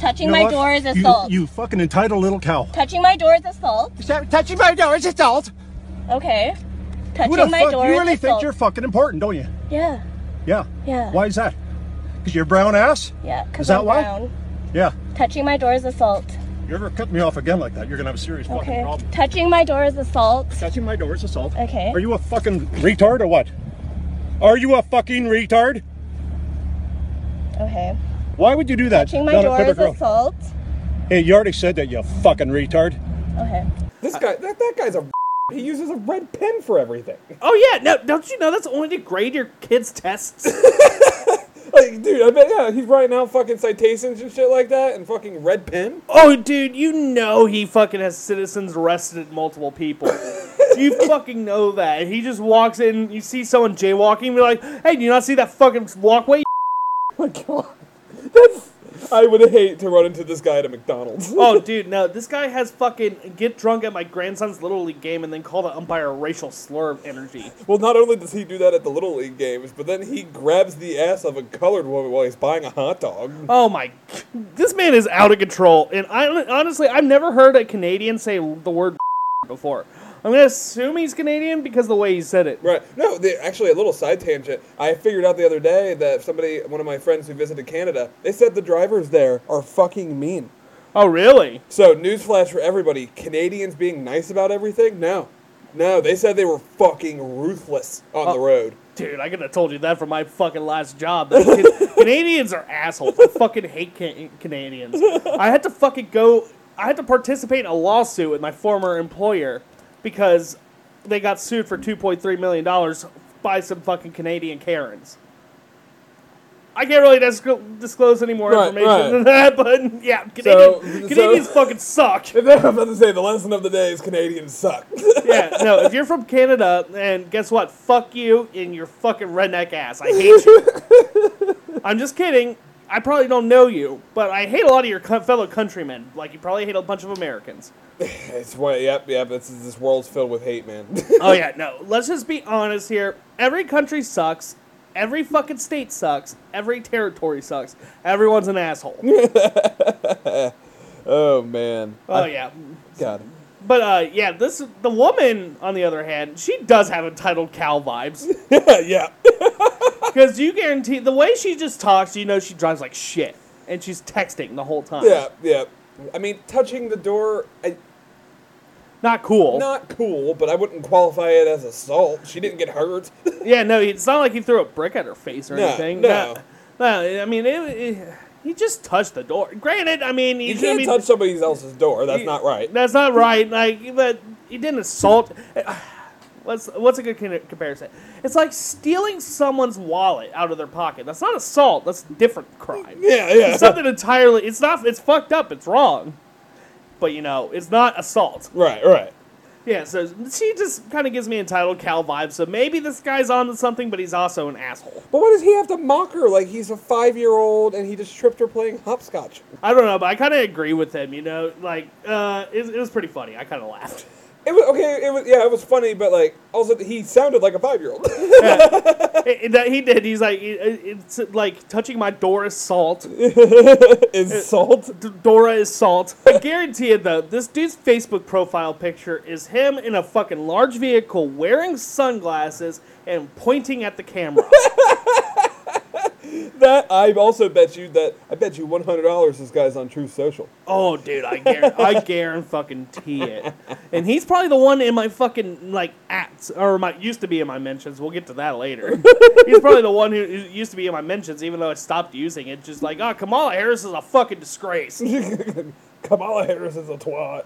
Touching You know my what? door is You- assault. You, fucking entitled little cow. Touching my door is assault. Touching my door is assault. Okay. Who Touching the my fuck? door You really think assault. you're fucking important, don't you? Yeah. Yeah. Yeah. Why is that? Because you're brown ass? Yeah. Is that I'm why? brown. Yeah. Touching my door is assault. You ever cut me off again like that, you're gonna have a serious fucking Okay. problem. Touching my door is assault. Touching my door is assault. Okay. Are you a fucking retard or what? Are you a fucking retard? Okay. Why would you do that? Touching my Not a door pepper is girl. assault. Hey, you already said that, you fucking retard. Okay. This guy, that, that guy's a. He uses a red pen for everything. Oh yeah, no, don't you know that's only to grade your kids' tests? Like, dude, I bet yeah, he's writing out fucking citations and shit like that, and fucking red pen. oh, dude, you know he fucking has citizens arrested multiple people. you fucking know that. He just walks in, you see someone jaywalking, be like, "Hey, do you not see that fucking walkway?" Oh my god, that's. I would hate to run into this guy at a McDonald's. oh, dude, no, this guy has fucking get drunk at my grandson's little league game and then call the umpire a racial slur of energy. Well, not only does he do that at the little league games, but then he grabs the ass of a colored woman while he's buying a hot dog. Oh my, this man is out of control. And I honestly, I've never heard a Canadian say the word before. I'm gonna assume he's Canadian because of the way he said it. Right. No, the, actually, a little side tangent. I figured out the other day that somebody, one of my friends who visited Canada, they said the drivers there are fucking mean. Oh really? So, newsflash for everybody Canadians being nice about everything? No. No, they said they were fucking ruthless on the oh, road. Dude, I could have told you that from my fucking last job. Can- Canadians are assholes. I fucking hate can- Canadians. I had to fucking go. I had to participate in a lawsuit with my former employer because they got sued for two point three million dollars by some fucking Canadian Karens. I can't really disclo- disclose any more Right, information right. than that, but yeah, Canadian, So- Canadians so- fucking suck. I'm about to say the lesson of the day is Canadians suck. yeah, no, if you're from Canada, and guess what? Fuck you in your fucking redneck ass. I hate you. I'm just kidding. I probably don't know you, but I hate a lot of your co- fellow countrymen. Like, you probably hate a bunch of Americans. it's what, yep, yep. This this world's filled with hate, man. oh, yeah, no. Let's just be honest here. Every country sucks. Every fucking state sucks. Every territory sucks. Everyone's an asshole. oh man. Oh, yeah. God. But, uh, yeah, this, the woman, on the other hand, she does have entitled cow vibes. yeah. Because you guarantee the way she just talks, you know she drives like shit, and she's texting the whole time. Yeah, yeah. I mean, touching the door, I, not cool. not cool, but I wouldn't qualify it as assault. She didn't get hurt. Yeah, no, it's not like he threw a brick at her face or No, anything. no. no. I mean, it, it- he just touched the door. Granted, I mean, You he's, can't I mean, touch somebody else's door. That's he- not right. That's not right. Like, but he didn't assault. What's what's a good comparison? It's like stealing someone's wallet out of their pocket. That's not assault. That's a different crime. Yeah, yeah. It's something entirely. It's not. It's fucked up. It's wrong. But you know, it's not assault. Right, right. Yeah. So she just kind of gives me entitled Cal vibes. So maybe this guy's onto something, but he's also an asshole. But why does he have to mock her like he's a five year old and he just tripped her playing hopscotch? I don't know, but I kind of agree with him. You know, like uh, it, it was pretty funny. I kind of laughed. It was okay. It was yeah. It was funny, but like also he sounded like a five year old. That he did. He's like, it, it's like touching my door is salt. Insult. D- Dora is salt. I guarantee it though. This dude's Facebook profile picture is him in a fucking large vehicle wearing sunglasses and pointing at the camera. That I also bet you that I bet you one hundred dollars this guy's on Truth Social. Oh, dude, I guarantee, I guarantee it. And he's probably the one in my fucking like apps, or my used to be in my mentions. We'll get to that later. he's probably the one who who used to be in my mentions, even though I stopped using it. Just like, oh, Kamala Harris is a fucking disgrace. Kamala Harris is a twat.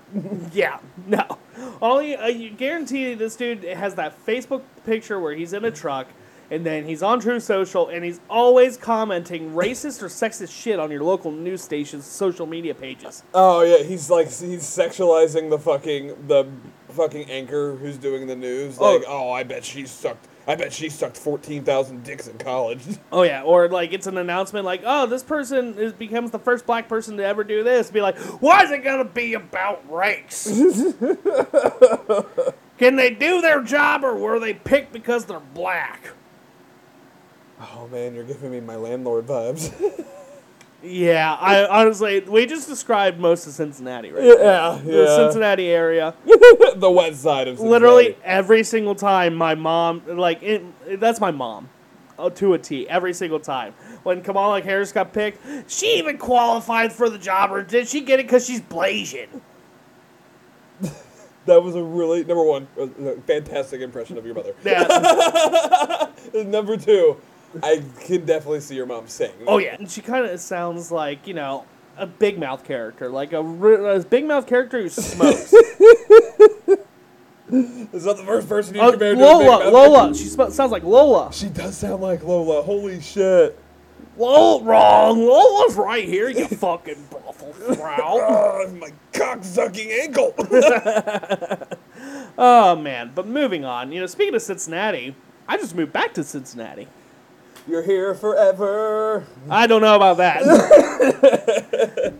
yeah, no. Only uh, you guarantee this dude has that Facebook picture where he's in a truck. And then he's on Truth Social, and he's always commenting racist or sexist shit on your local news station's social media pages. Oh yeah, he's like he's sexualizing the fucking the fucking anchor who's doing the news. Oh. Like, oh, I bet she sucked. I bet she sucked fourteen thousand dicks in college. Oh yeah, or like it's an announcement like, oh, this person is becomes the first black person to ever do this. Be like, why is it gonna be about race? Can they do their job, or were they picked because they're black? Oh man, you're giving me my landlord vibes. Yeah, I honestly, we just described most of Cincinnati, right? Yeah, The Cincinnati area. the west side of Cincinnati. Literally every single time my mom, like, it, that's my mom. uh, To a T, every single time. When Kamala Harris got picked, she even qualified for the job, or did she get it because she's Blasian? That was a really number one, fantastic impression of your mother. Yeah. number two, I can definitely see your mom sing. oh yeah, and she kind of sounds like you know a big mouth character, like a, a big mouth character who smokes. Is that the first person you Uh, compared to? big Lola? Lola, she sm- sounds like Lola. She does sound like Lola. Holy shit. Lola, wrong. Lola's right here, you fucking brothel frau. Oh, my cock sucking ankle. Oh man, but moving on. You know, speaking of Cincinnati, I just moved back to Cincinnati. You're here forever. I don't know about that.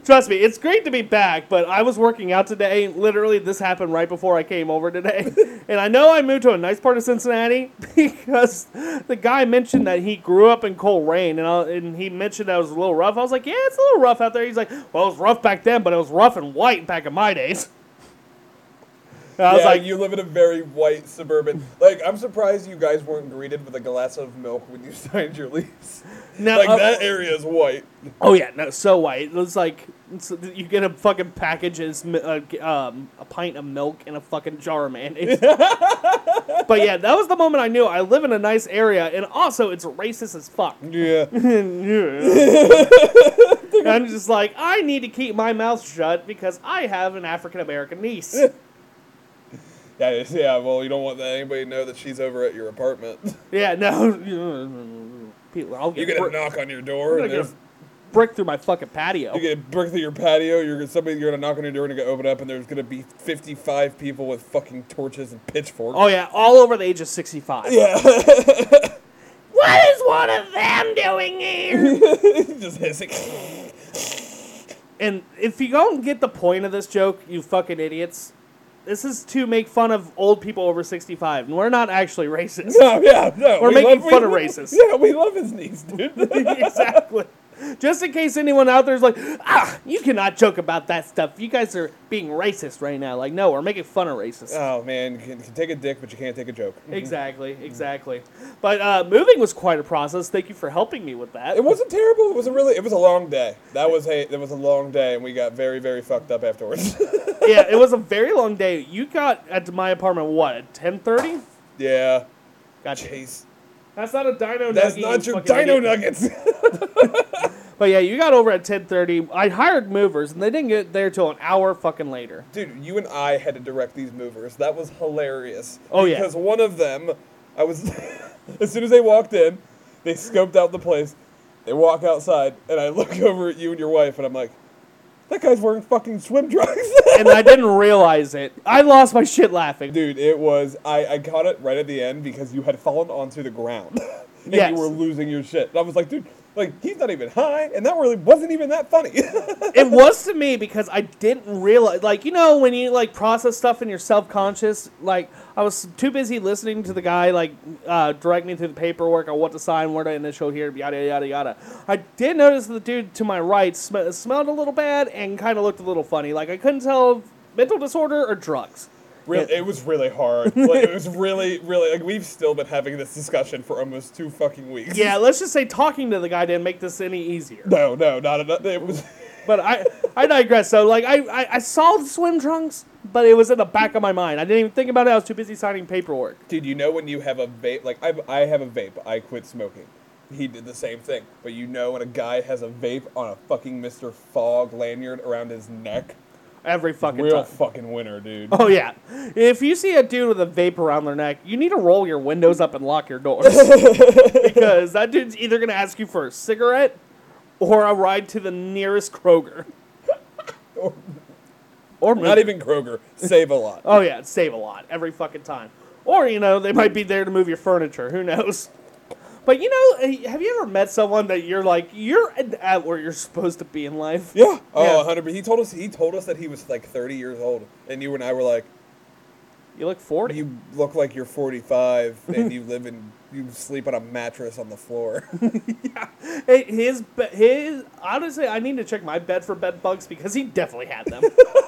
Trust me, it's great to be back, but I was working out today. Literally, this happened right before I came over today. and I know I moved to a nice part of Cincinnati because the guy mentioned that he grew up in Colerain, and, I, and he mentioned that it was a little rough. I was like, yeah, it's a little rough out there. He's like, well, it was rough back then, but it was rough and white back in my days. I was yeah, like, you live in a very white suburban. Like, I'm surprised you guys weren't greeted with a glass of milk when you signed your lease. no, Like uh, that area is white. Oh yeah, no, so white. It was like it's, you get a fucking package as uh, um, a pint of milk and a fucking jar of mayonnaise. but yeah, that was the moment I knew I live in a nice area, and also it's racist as fuck. Yeah. And I'm just like, I need to keep my mouth shut because I have an African American niece. Yeah, yeah. Well, you don't want that anybody to know that she's over at your apartment. yeah, no, people, I'll get You get, get a knock on your door, I'm and gonna get there's a brick through my fucking patio. you get a brick through your patio. You're gonna somebody. You're gonna knock on your door and go open up, and there's gonna be 55 people with fucking torches and pitchforks. Oh yeah, all over the age of sixty-five. yeah. What is one of them doing here? Just hissing. And if you don't get the point of this joke, you fucking idiots, this is to make fun of old people over 65, and we're not actually racist. No, yeah, no. We're we making love- fun we- of racists. Yeah, we love his knees, dude. exactly. Just in case anyone out there is like, ah, you cannot joke about that stuff. You guys are being racist right now. Like, no, we're making fun of racists. oh man, you can, you can take a dick, but you can't take a joke. Exactly, exactly. But uh, moving was quite a process. Thank you for helping me with that. It wasn't terrible. It was a really. It was a long day. That was a. It was a long day, and we got very, very fucked up afterwards. yeah, it was a very long day. You got at my apartment what at ten thirty? yeah. Gotcha. Chase. That's not a dino. That's nugget, not your dino nuggets. But yeah, you got over at ten thirty. I hired movers, and they didn't get there till an hour fucking later. Dude, you and I had to direct these movers. That was hilarious. Oh, yeah. Because one of them, I was, as soon as they walked in, they scoped out the place. They walk outside, and I look over at you and your wife, and I'm like, that guy's wearing fucking swim trunks. and I didn't realize it. I lost my shit laughing. Dude, it was. I, I caught it right at the end because you had fallen onto the ground. and Yes. you were losing your shit. And I was like, dude, like, he's not even high, and that really wasn't even that funny. it was to me because I didn't realize, like, you know, when you like process stuff and you're self conscious. Like, I was too busy listening to the guy like uh, direct me through the paperwork on what to sign, where to initial here, yada yada yada. I did notice the dude to my right sm- smelled a little bad and kind of looked a little funny. Like, I couldn't tell mental disorder or drugs. Yeah. it was really hard. Like, it was really, really like we've still been having this discussion for almost two fucking weeks. Yeah, let's just say talking to the guy didn't make this any easier. No, no, not enough. It was. But I, I digress. So like I, I, I saw the swim trunks, but it was in the back of my mind. I didn't even think about it. I was too busy signing paperwork. Dude, you know when you have a vape? Like I, I have a vape. I quit smoking. He did the same thing. But you know when a guy has a vape on a fucking Mr. Fog lanyard around his neck, Every fucking real time. fucking winner, dude. Oh yeah. If you see a dude with a vape around their neck, you need to roll your windows up and lock your doors. because that dude's either gonna ask you for a cigarette or a ride to the nearest Kroger. Or- Or Not even Kroger. Save a lot. Oh yeah, save a lot every fucking time. Or you know they might be there to move your furniture. Who knows? But you know, eh, have you ever met someone that you're like you're at where you're supposed to be in life? Yeah. Oh, Yeah. 100. He told us. He told us that he was like 30 years old, and you and I were like, You look forty. You look like you're 45 and you live in you sleep on a mattress on the floor. Yeah. His his honestly, I need to check my bed for bed bugs because he definitely had them.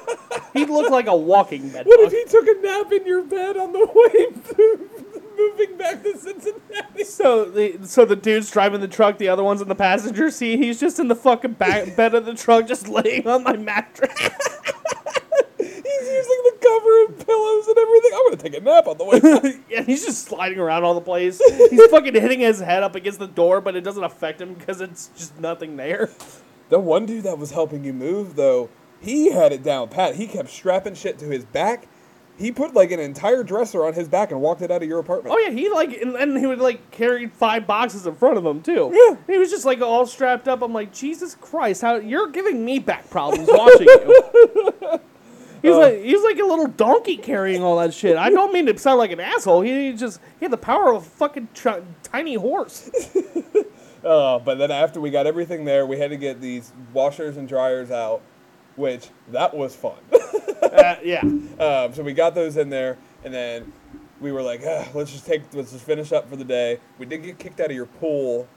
he looked like a walking bed bug. what bug. if he took a nap in your bed on the way to moving back to Cincinnati? So the so the dude's driving the truck, the other one's in the passenger seat. He's just in the fucking back bed of the truck, just laying on my mattress. He's using the cover and pillows and everything. I'm gonna take a nap on the way. yeah, he's just sliding around all the place. He's fucking hitting his head up against the door, but it doesn't affect him because it's just nothing there. the one dude that was helping you move though, he had it down pat. He kept strapping shit to his back. He put like an entire dresser on his back and walked it out of your apartment. Oh yeah, he like and, and he would like carry five boxes in front of him too. Yeah. He was just like all strapped up. I'm like, Jesus Christ, how you're giving me back problems watching you. He's Uh. like he's like a little donkey carrying all that shit. I don't mean to sound like an asshole. He just he had the power of a fucking tr- tiny horse. Uh, but then after we got everything there, we had to get these washers and dryers out, which that was fun. Uh, yeah, um, so we got those in there, and then we were like, "Ugh, let's just take, let's just finish up for the day. We did get kicked out of your pool.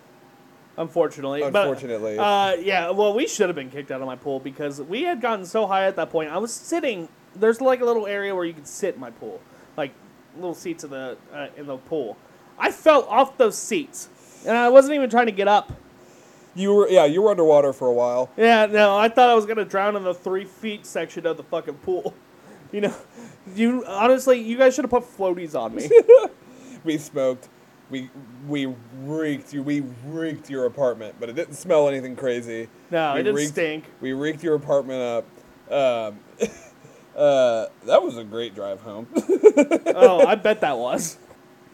unfortunately. Unfortunately. But, uh, yeah. Well, we should have been kicked out of my pool because we had gotten so high at that point. I was sitting. There's like a little area where you can sit in my pool, like little seats in the uh, in the pool. I fell off those seats, and I wasn't even trying to get up. You were, yeah, you were underwater for a while. Yeah, no, I thought I was gonna drown in the three feet section of the fucking pool. You know, you honestly, you guys should have put floaties on me. We smoked. We we reeked you. We reeked your apartment, but it didn't smell anything crazy. No, we it didn't reeked, stink. We reeked your apartment up. Um, uh, that was a great drive home. oh, I bet that was.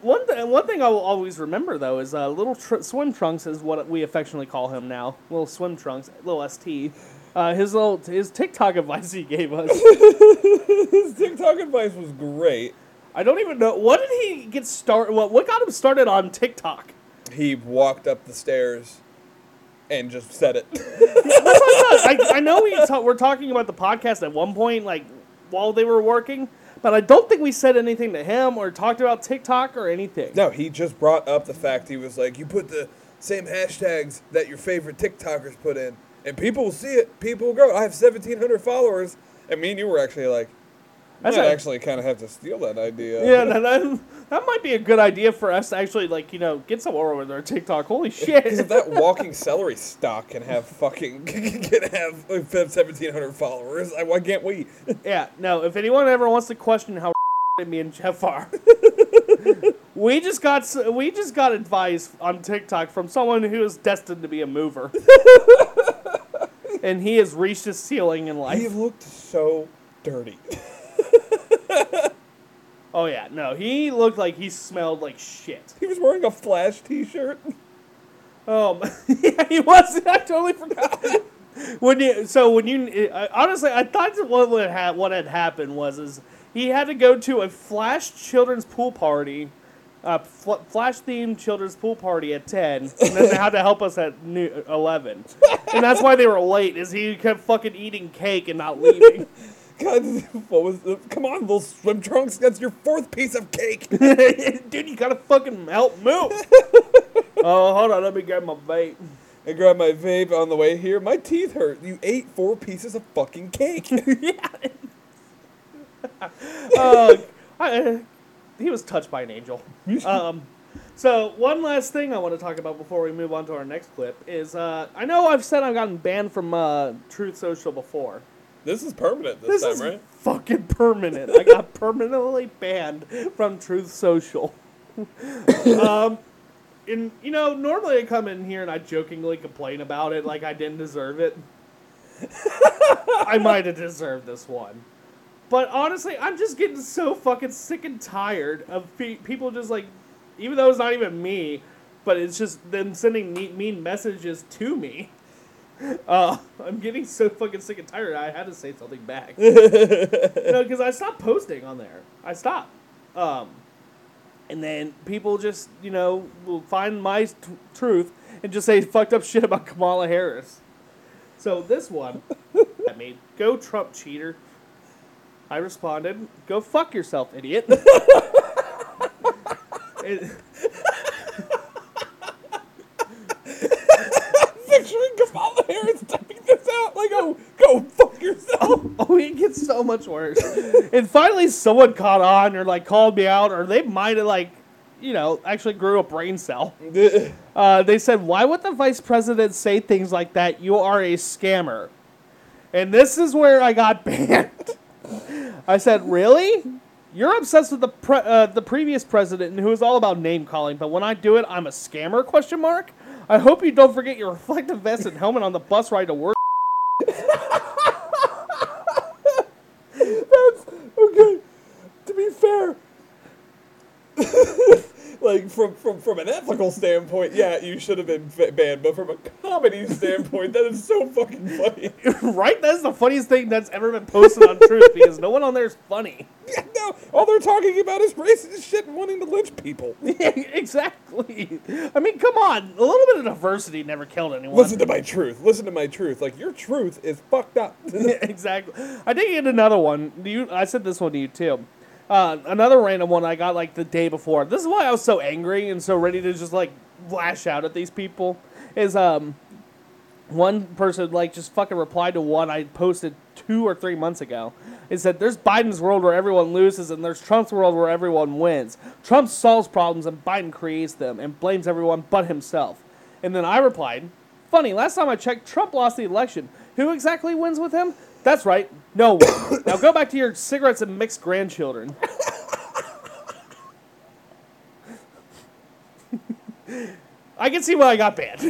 One th- one thing I will always remember though is uh, little tr- swim trunks is what we affectionately call him now. Little swim trunks, little st. Uh, his little his TikTok advice he gave us. His TikTok advice was great. I don't even know what did he get started. What what got him started on TikTok? He walked up the stairs and just said it. I, I know we ta- we're talking about the podcast at one point, like while they were working, but I don't think we said anything to him or talked about TikTok or anything. no, he just brought up the fact he was like, you put the same hashtags that your favorite TikTokers put in, and people will see it. People will grow. I have 1,700 followers. And me and you were actually like, I might actually kind of have to steal that idea. Yeah, that, that, that might be a good idea for us to actually, like, you know, get somewhere with our TikTok. Holy shit. Because if that walking celery stock can have fucking can have like, 1,700 followers, I, why can't we? yeah, no, if anyone ever wants to question how me and Jeff are, we just got we just got advice on TikTok from someone who is destined to be a mover. and he has reached his ceiling in life. He looked so dirty. Oh yeah, no, he looked like he smelled like shit. He was wearing a Flash T-shirt. Um, yeah, he was. I totally forgot. when you so when you honestly, I thought what would ha- what had happened was is he had to go to a Flash children's pool party, uh, fl- Flash themed children's pool party at ten, and then they had to help us at new, eleven, and that's why they were late. Is he kept fucking eating cake and not leaving? God, what was? The, come on, little swim trunks. That's your fourth piece of cake. Dude, you gotta fucking help move. oh, hold on, let me grab my vape. I grabbed my vape on the way here. My teeth hurt. You ate four pieces of fucking cake. uh, I, uh, he was touched by an angel. Um, so one last thing I want to talk about before we move on to our next clip is uh, I know I've said I've gotten banned from uh, Truth Social before. This is permanent this, This time, is right? fucking permanent. I got permanently banned from Truth Social. um, and you know, normally I come in here and I jokingly complain about it like I didn't deserve it. I might have deserved this one. But honestly, I'm just getting so fucking sick and tired of pe- people just like, even though it's not even me, but it's just them sending me- mean messages to me. Uh, I'm getting so fucking sick and tired. I had to say something back. know, because I stopped posting on there. I stopped. Um, and then people just, you know, will find my t- truth and just say fucked up shit about Kamala Harris. So this one, I mean, go Trump cheater. I responded, "Go fuck yourself, idiot." It- Harris typing this out like, oh, go fuck yourself. oh, it gets so much worse. and finally, someone caught on or like called me out, or they might have like, you know, actually grew a brain cell. Uh, they said, "Why would the vice president say things like that? You are a scammer." And this is where I got banned. I said, "Really? You're obsessed with the pre- uh, the previous president, and who is all about name calling. But when I do it, I'm a scammer?" Question mark. I hope you don't forget your reflective vest and helmet on the bus ride to work. okay. To be fair, like from from from an ethical standpoint, yeah, you should have been banned. But from a comedy standpoint, that is so fucking funny. right? That's the funniest thing that's ever been posted on Truth because no one on there is funny. no, all they're talking about is racist shit and wanting to lynch people. Yeah, exactly. I mean, come on. A little bit of diversity never killed anyone. Listen to my truth. Listen to my truth. Like your truth is fucked up. yeah, exactly. I did get another one. You, I said this one to you too. Uh, another random one I got like the day before. This is why I was so angry and so ready to just like lash out at these people. Is um, one person like just fucking replied to one I posted two or three months ago. It said, "There's Biden's world where everyone loses, and there's Trump's world where everyone wins. Trump solves problems, and Biden creates them, and blames everyone but himself." And then I replied, "Funny. Last time I checked, Trump lost the election. Who exactly wins with him? That's right, no one. now go back to your cigarettes and mixed grandchildren." I can see why I got banned.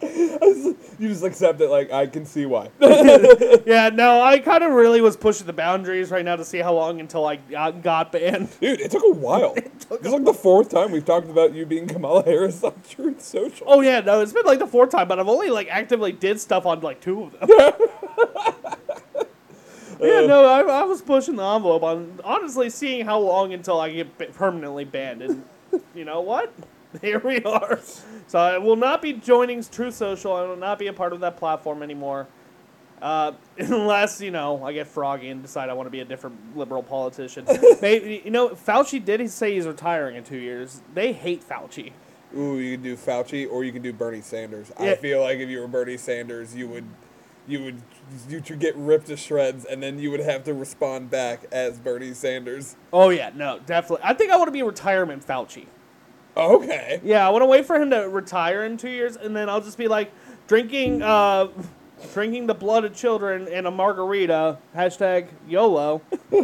you just accept it. Like I can see why. Yeah, no, I kind of really was pushing the boundaries right now to see how long until I got, got banned. Dude, it took a while. This is like the fourth time we've talked about you being Kamala Harris on Truth Social. Oh yeah, no, it's been like the fourth time, but I've only like actively did stuff on like two of them. yeah, no, I, I was pushing the envelope on honestly seeing how long until I get permanently banned, and you know what? Here we are. So I will not be joining Truth Social. I will not be a part of that platform anymore. Uh, unless you know I get froggy and decide I want to be a different liberal politician. Maybe you know Fauci did say he's retiring in two years. They hate Fauci. Ooh, you can do Fauci or you can do Bernie Sanders. Yeah. I feel like if you were Bernie Sanders, you would, you would, you would get ripped to shreds, and then you would have to respond back as Bernie Sanders. Oh yeah, no, definitely. I think I want to be retirement Fauci. Okay. Yeah, I want to wait for him to retire in two years, and then I'll just be like drinking, uh, drinking the blood of children in a margarita. Hashtag YOLO.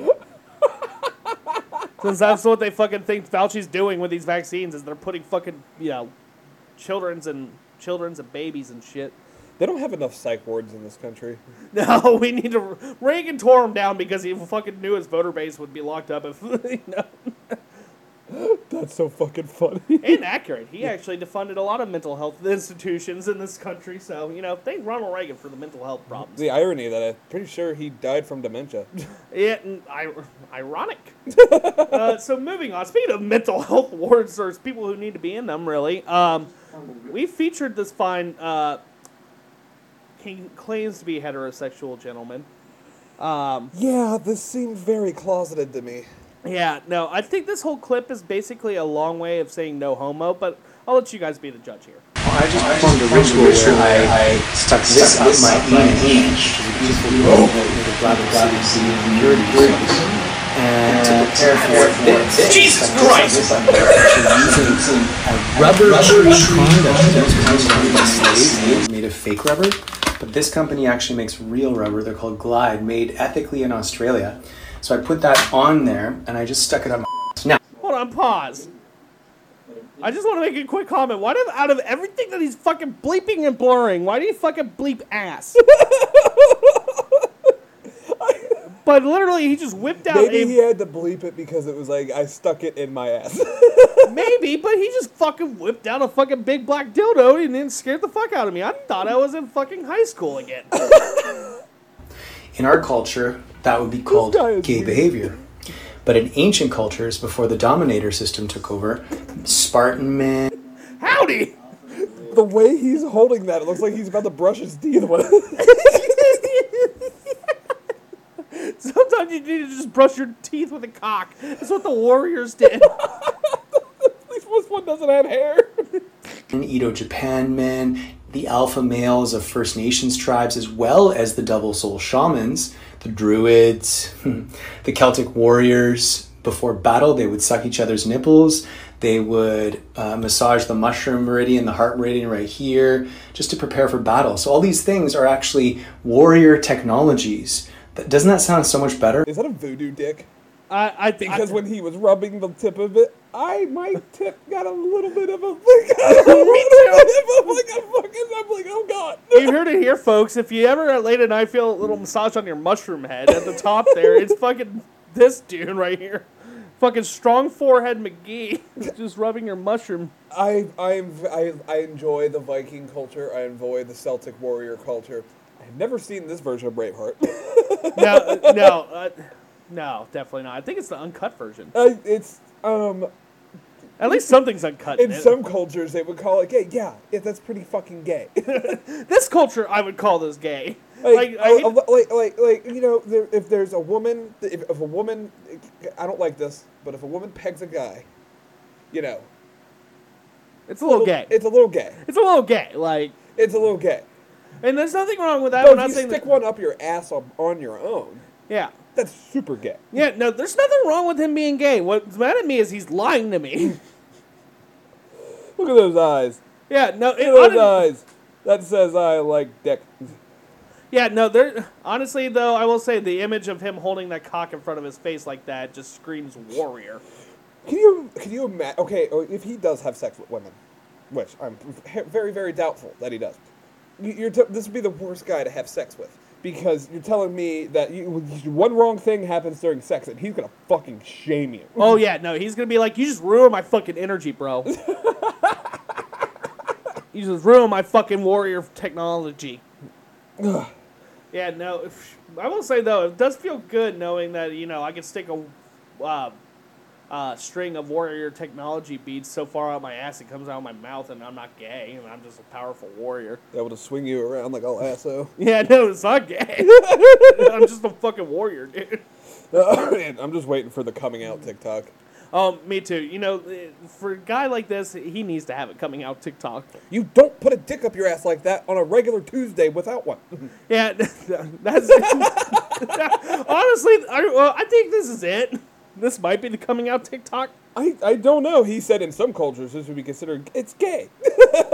Since that's what they fucking think Fauci's doing with these vaccines is they're putting fucking you know, children's and children's and babies and shit. They don't have enough psych wards in this country. No, we need to. Reagan tore him down because he fucking knew his voter base would be locked up if you know. That's so fucking funny. and accurate. He actually defunded a lot of mental health institutions in this country. So you know, thank Ronald Reagan for the mental health problems. the irony that, I'm pretty sure he died from dementia. Yeah, and I, ironic. uh, so moving on. Speaking of mental health wards, there's people who need to be in them. Really, um, we featured this fine. Uh, claims to be a heterosexual gentleman. Um, yeah, this seemed very closeted to me. yeah, no, I think this whole clip is basically a long way of saying no homo, but I'll let you guys be the judge here. I just performed a ritual where I, stuck this up my anus to the beautiful girl with the bladder city impurities. And to prepare for this, Jesus Christ! using a rubber-free condom that was made by slaves, made of fake rubber. But this company actually makes real rubber. They're called Glyde, made ethically in Australia. So I put that on there, and I just stuck it on my ass. Now, Hold on, pause. I just want to make a quick comment. Why do out of everything that he's fucking bleeping and blurring, why do you fucking bleep ass? but literally, he just whipped out Maybe a he had to bleep it because it was like I stuck it in my ass. maybe, but he just fucking whipped out a fucking big black dildo and then scared the fuck out of me. I thought I was in fucking high school again. in our culture, that would be called gay weird. behavior. But in ancient cultures, before the dominator system took over, Spartan men, Howdy. the way he's holding that, it looks like he's about to brush his teeth with it. Sometimes Sometimes you need to just brush your teeth with a cock. That's what the warriors did. At least this one doesn't have hair. Edo Japan men, the alpha males of First Nations tribes, as well as the double soul shamans, the druids, the Celtic warriors. Before battle, they would suck each other's nipples. They would uh, massage the mushroom meridian, the heart meridian right here, just to prepare for battle. So, all these things are actually warrior technologies. Doesn't that sound so much better? Is that a voodoo dick? I, I Because I, when he was rubbing the tip of it, I my tip got a little bit of a. Me too. I'm like, I'm fucking. I'm like, oh god. you heard it here, folks. If you ever late at night feel a little massage on your mushroom head at the top there, it's fucking this dude right here. Fucking strong forehead McGee, just rubbing your mushroom. I I'm I I enjoy the Viking culture. I enjoy the Celtic warrior culture. I've never seen this version of Braveheart. No, uh, no, uh, no, definitely not. I think it's the uncut version. uh, it's um At least something's uncut. in it. some cultures they would call it gay. Yeah, yeah that's pretty fucking gay. this culture, I would call this gay. like, Like, I hate- uh, like, like, like, you know, there, if there's a woman, if, if a woman, I don't like this, but if a woman pegs a guy, you know, it's a little gay. It's a little gay. It's a little gay. Like, It's a little gay. and there's nothing wrong with that. But I'm not you saying stick that, one up your ass on, on your own, Yeah. That's super gay. Yeah, no, there's nothing wrong with him being gay. What's mad at me is he's lying to me. Look at those eyes. yeah, no, it, Look at those hon- eyes. That says I like dick. yeah, no, there. Honestly, though, I will say the image of him holding that cock in front of his face like that just screams warrior. Can you can you imagine? Okay, oh, if he does have sex with women, which I'm very very doubtful that he does, you- you're t- this would be the worst guy to have sex with because you're telling me that you, one wrong thing happens during sex and he's gonna fucking shame you. Oh yeah, no, he's gonna be like, you just ruined my fucking energy, bro. you just ruined my fucking warrior technology. yeah, no, I will say though, it does feel good knowing that you know I can stick a uh, uh, string of warrior technology beads so far out my ass it comes out of my mouth, and I'm not gay, and I'm just a powerful warrior. Able to swing you around like all asso. Yeah, no, it's not gay. I'm just a fucking warrior, dude. I'm just waiting for the coming out TikTok. Um, me too. You know, for a guy like this, he needs to have it coming out TikTok. You don't put a dick up your ass like that on a regular Tuesday without one. Yeah, that's honestly. I, well, I think this is it. This might be the coming out TikTok. I, I don't know. He said in some cultures this would be considered it's gay.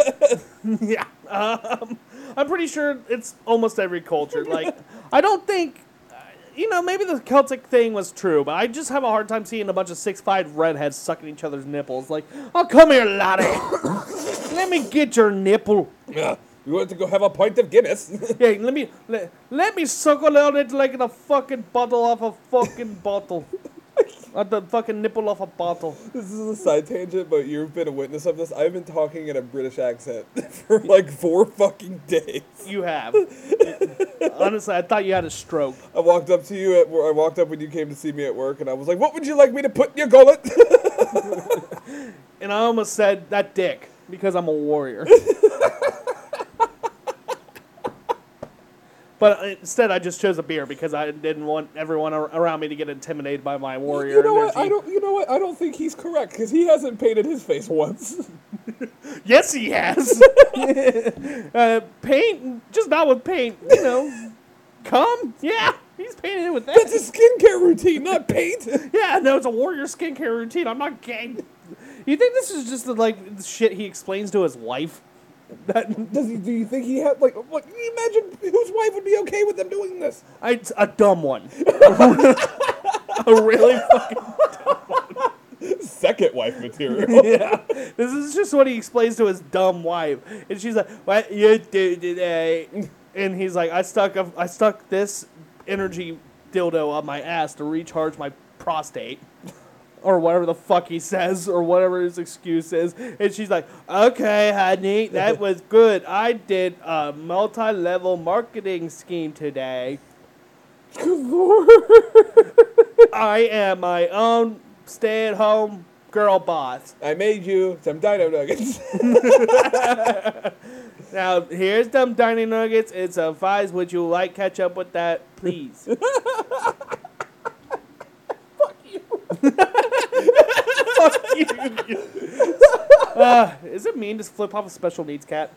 yeah, um, I'm pretty sure it's almost every culture. Like, I don't think. uh, You know, maybe the Celtic thing was true, but I just have a hard time seeing a bunch of six five redheads sucking each other's nipples. Like, oh, come here, laddie. Let me get your nipple. Yeah. You want to go have a pint of Guinness? Yeah, let me let, let me suckle on it like in the fucking bottle off a fucking bottle. At the fucking nipple off a bottle. this is a side tangent, but you've been a witness of this. I've been talking in a British accent for like four fucking days. You have. Honestly, I thought you had a stroke. I walked up to you at I walked up when you came to see me at work, and I was like, "What would you like me to put in your gullet?" And I almost said that dick because I'm a warrior. But instead, I just chose a beer because I didn't want everyone ar- around me to get intimidated by my warrior you know what? I don't. You know what? I don't think he's correct because he hasn't painted his face once. Yes, he has. uh, paint, just not with paint. You know, come, Yeah, he's painted it with that. That's a skincare routine, not paint. Yeah, no, it's a warrior skincare routine. I'm not gay. You think this is just the, like the shit he explains to his wife? That Does he? Do you think he had like? What? Can you imagine whose wife would be okay with them doing this? I, a dumb one. a really fucking Second wife material. yeah. This is just what he explains to his dumb wife, and she's like, "What you do today?" Uh, and he's like, "I stuck a, I stuck this energy dildo on my ass to recharge my prostate." Or whatever the fuck he says, or whatever his excuse is. And she's like, okay, honey, that was good. I did a multi level marketing scheme today. I am my own stay at home girl boss. I made you some dino nuggets. Now, here's some dino nuggets. It's a fives. Would you like catch up with that, please? Fuck you. Uh, is it mean to flip off a special needs cat?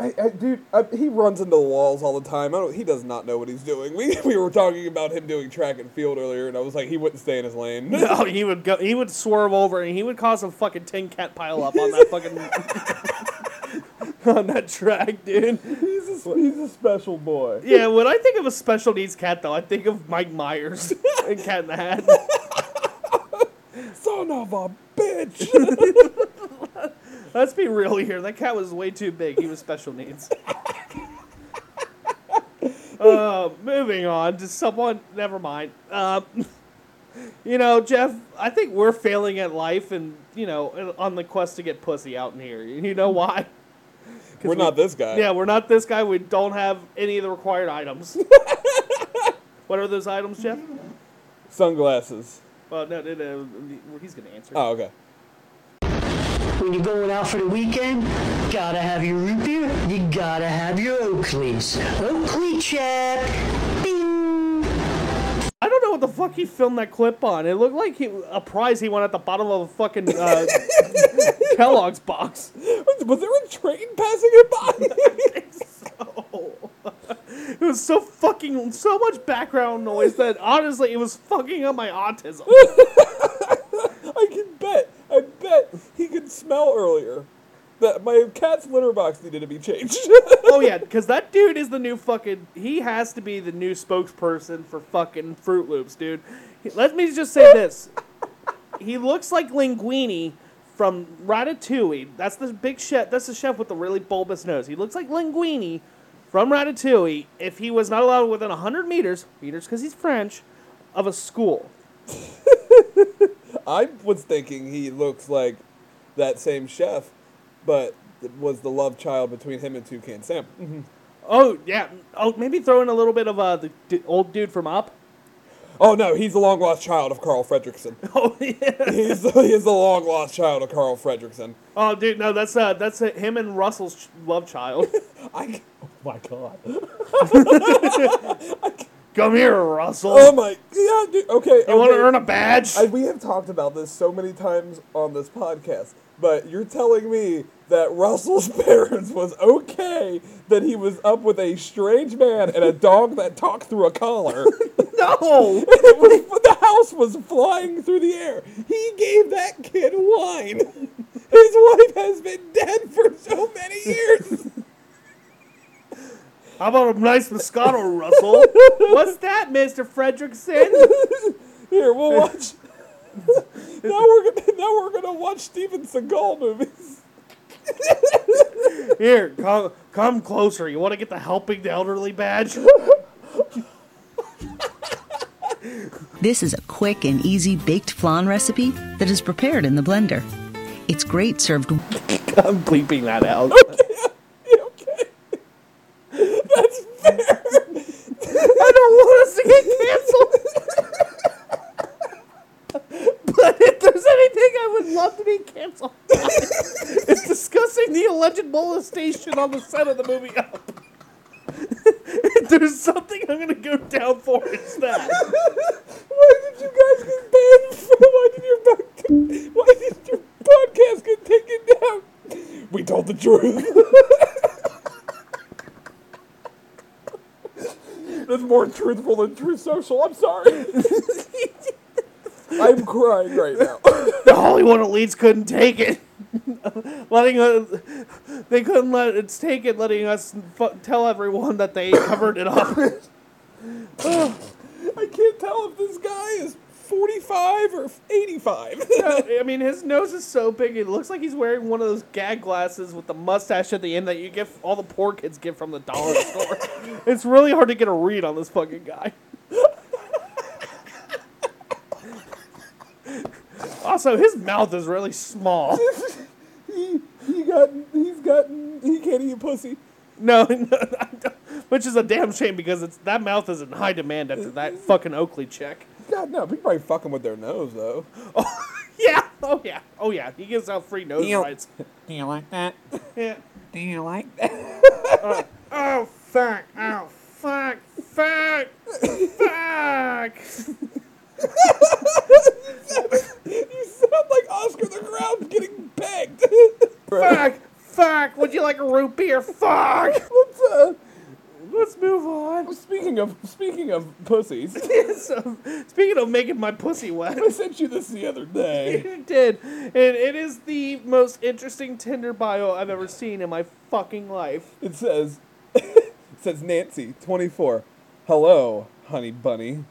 I, I, dude, I, he runs into the walls all the time. I don't, he does not know what he's doing. We, we were talking about him doing track and field earlier, and I was like, he wouldn't stay in his lane. No, he would go. He would swerve over, and he would cause a fucking tin cat pile up on that fucking on that track, dude. he's, a, he's a special boy. Yeah, when I think of a special needs cat, though, I think of Mike Myers and Cat in the Hat. Son of a bitch. Let's be real here. That cat was way too big. He was special needs. uh, moving on to someone. Never mind. Um, you know, Jeff. I think we're failing at life, and you know, on the quest to get pussy out in here. You know why? we're we- not this guy. Yeah, we're not this guy. We don't have any of the required items. what are those items, Jeff? Sunglasses. Well, no, no, no. He's gonna answer. Oh, okay. When you're going out for the weekend, gotta have your root beer, you gotta have your Oakleys. Oakley check. Bing. I don't know what the fuck he filmed that clip on. It looked like he, a prize he won at the bottom of a fucking uh, Kellogg's box. Was there a train passing it by? So, it was so fucking so much background noise that honestly it was fucking up my autism. I can bet. I bet he could smell earlier. That my cat's litter box needed to be changed. oh yeah, because that dude is the new fucking. He has to be the new spokesperson for fucking Froot Loops, dude. Let me just say this: he looks like Linguini from Ratatouille. That's the big chef. That's the chef with the really bulbous nose. He looks like Linguini from Ratatouille if he was not allowed within hundred meters, meters because he's French, of a school. I was thinking he looks like that same chef, but it was the love child between him and Toucan Sam. Oh yeah. Oh, maybe throw in a little bit of uh, the d- old dude from Up. Oh no, he's the long lost child of Carl Fredricksen. Oh yeah. He's he's the long lost child of Carl Fredricksen. Oh, dude, no, that's uh, that's uh, him and Russell's ch- love child. I, oh my god. Come here, Russell. Oh my, yeah, dude. Okay, you want to earn a badge? I, we have talked about this so many times on this podcast, but you're telling me that Russell's parents was okay that he was up with a strange man and a dog that talked through a collar. No. was the house was flying through the air. He gave that kid wine. His wife has been dead for so many years. How about a nice Moscato, Russell? What's that, Mister Fredricksen? Here, we'll watch. now we're gonna now we're gonna watch Steven Seagal movies. Here, come come closer. You want to get the helping the elderly badge? This is a quick and easy baked flan recipe that is prepared in the blender. It's great served I'm bleeping that out. okay. That's fair. I don't want us to get canceled. but if there's anything I would love to be canceled, it's discussing the alleged molestation on the set of the movie Up. If there's something I'm gonna go down for, it's that. Why did you guys get banned from? Why did your pod- Why did your podcast get taken down? We told the truth. That's more truthful than Truth Social. I'm sorry. I'm crying right now. The Hollywood elites couldn't take it. letting us, they couldn't let it's take it, letting us fu- tell everyone that they covered it up. I can't tell if this guy is 45 or 85. I mean, his nose is so big, it looks like he's wearing one of those gag glasses with the mustache at the end that you get all the poor kids get from the dollar store. It's really hard to get a read on this fucking guy. also, his mouth is really small. he, he got, he's gotten, he can't eat pussy. No, no which is a damn shame because it's that mouth is in high demand after that fucking Oakley check. God, no, people probably fucking with their nose, though. Oh, yeah, oh yeah, oh yeah. He gives out free nose Ew. rights. Do you like that? Yeah. Do you like that? Uh, oh fuck! Oh fuck! Fuck! fuck! You sound like Fuck! Fuck! Would you like a root beer? Fuck! Let's, uh, Let's move on. speaking of speaking of pussies, so, speaking of making my pussy wet, I sent you this the other day. it did, and it is the most interesting Tinder bio I've ever seen in my fucking life. It says, it says Nancy, 24. Hello, honey bunny.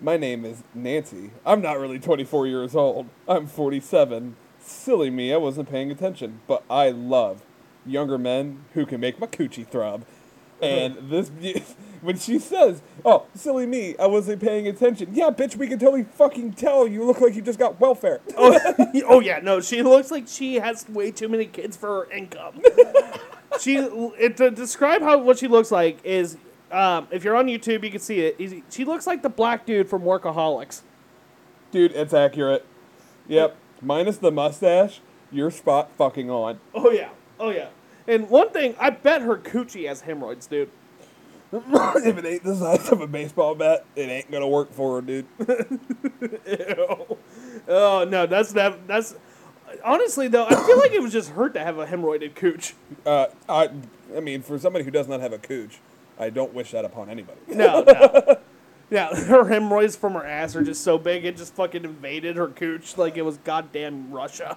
My name is Nancy. I'm not really 24 years old. I'm 47. Silly me, I wasn't paying attention. But I love younger men who can make my coochie throb. And this, when she says, "Oh, silly me, I wasn't paying attention," yeah, bitch, we can totally fucking tell you look like you just got welfare. Oh, oh yeah, no, she looks like she has way too many kids for her income. she it, to describe how what she looks like is um, if you're on YouTube, you can see it. She looks like the black dude from Workaholics. Dude, it's accurate. Yep, minus the mustache, you're spot fucking on. Oh yeah, oh yeah. And one thing, I bet her coochie has hemorrhoids, dude. if it ain't the size of a baseball bat, it ain't gonna work for her, dude. Ew. Oh no, that's that. That's honestly though, I feel like it was just hurt to have a hemorrhoided cooch. Uh, I, I mean, for somebody who does not have a cooch, I don't wish that upon anybody. No, no. Yeah, her hemorrhoids from her ass are just so big it just fucking invaded her cooch like it was goddamn Russia.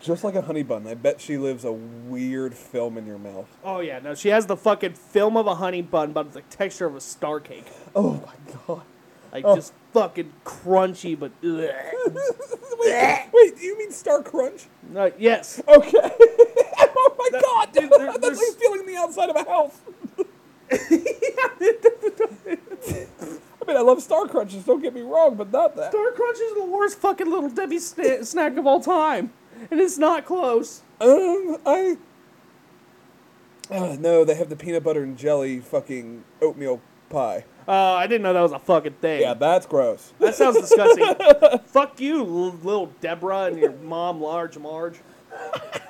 Just like a honey bun, I bet she lives a weird film in your mouth. Oh yeah, no, she has the fucking film of a honey bun, but it's the texture of a star cake. Oh my god. Like Oh. just fucking crunchy, but wait, wait, do you mean Star Crunch? Uh, yes. Okay. oh my god, dude, there- that's like feeling the outside of a house. I mean, I love Star Crunches. Don't get me wrong, but not that. Star Crunch is the worst fucking little Debbie sna- snack of all time, and it's not close. Um, I. Uh, no, they have the peanut butter and jelly fucking oatmeal pie. Uh, I didn't know that was a fucking thing. Yeah, that's gross. That sounds disgusting. Fuck you, little Deborah and your mom, Large Marge.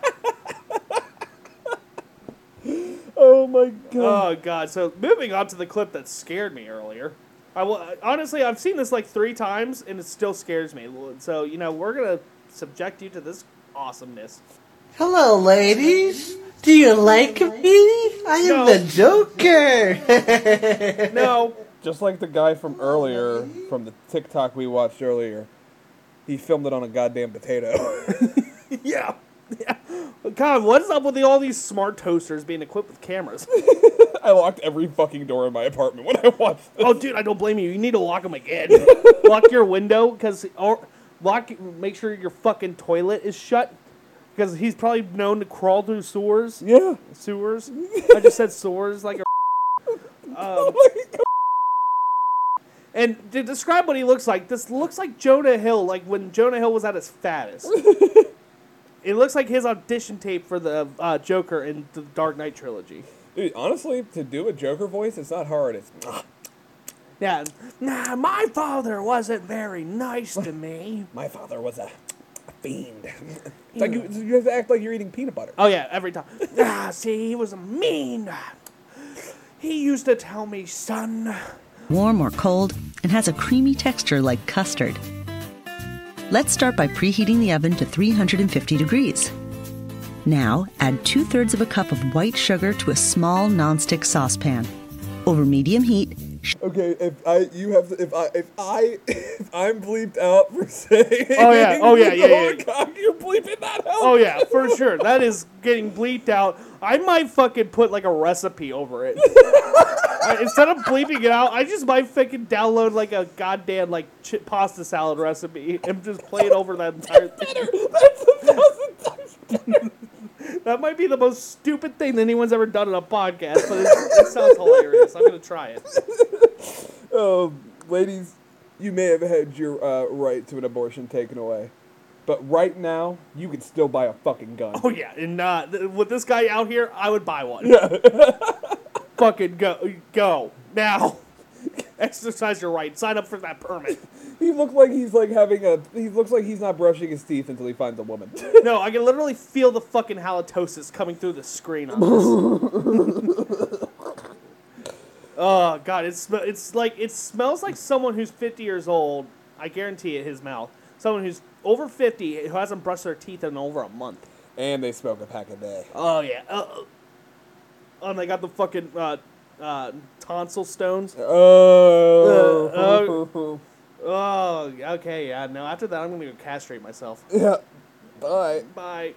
Oh my god. Oh god. So moving on to the clip that scared me earlier. I will, honestly, I've seen this like three times and it still scares me. So you know we're gonna subject you to this awesomeness. Hello, ladies. Do you like me? I am No. the Joker. No, Just like the guy from earlier, from the TikTok we watched earlier, he filmed it on a goddamn potato. yeah, yeah. God, what is up with the, all these smart toasters being equipped with cameras? I locked every fucking door in my apartment when I watched oh, this. Oh, dude, I don't blame you. You need to lock them again. lock your window because or lock. Make sure your fucking toilet is shut because he's probably known to crawl through sewers. Yeah. Sewers. I just said sewers like a. Um, and to describe what he looks like, this looks like Jonah Hill, like when Jonah Hill was at his fattest. it looks like his audition tape for the uh, Joker in the Dark Knight trilogy. Dude, honestly, to do a Joker voice, it's not hard. It's Yeah, nah, my father wasn't very nice to me. my father was a, a fiend. It's like you, you have to act like you're eating peanut butter. Oh yeah, every time. ah, see, he was mean. He used to tell me, son. warm or cold, and has a creamy texture like custard. Let's start by preheating the oven to 350 degrees. Now, add two thirds of a cup of white sugar to a small nonstick saucepan. Over medium heat, Okay, if I you have if I if I if I'm bleeped out for saying Oh, yeah, oh, yeah, yeah, oh, yeah. the cock, you're bleeping that out. Oh yeah, for sure. That is getting bleeped out. I might fucking put like a recipe over it. I- instead of bleeping it out, I just might fucking download like a goddamn like ch- pasta salad recipe and just play it over that entire thing. That's a thousand times That might be the most stupid thing that anyone's ever done on a podcast, but it, it sounds hilarious. I'm gonna try it. Oh, ladies, you may have had your uh, right to an abortion taken away, but right now you can still buy a fucking gun. Oh yeah, and uh, th- with this guy out here, I would buy one. Yeah. Fucking go, go now. Exercise your right. Sign up for that permit. He looked like he's like having a. He looks like he's not brushing his teeth until he finds a woman. No, I can literally feel the fucking halitosis coming through the screen on this. Oh god, it's sm- it's like it smells like someone who's 50 years old. I guarantee it. His mouth. Someone who's over 50 who hasn't brushed their teeth in over a month. and they smoke a pack a day. Oh yeah. Uh, uh, oh, and they got the fucking uh, uh, tonsil stones. Oh. Oh, okay, yeah. No, after that, I'm gonna go castrate myself. yeah. Bye. Bye.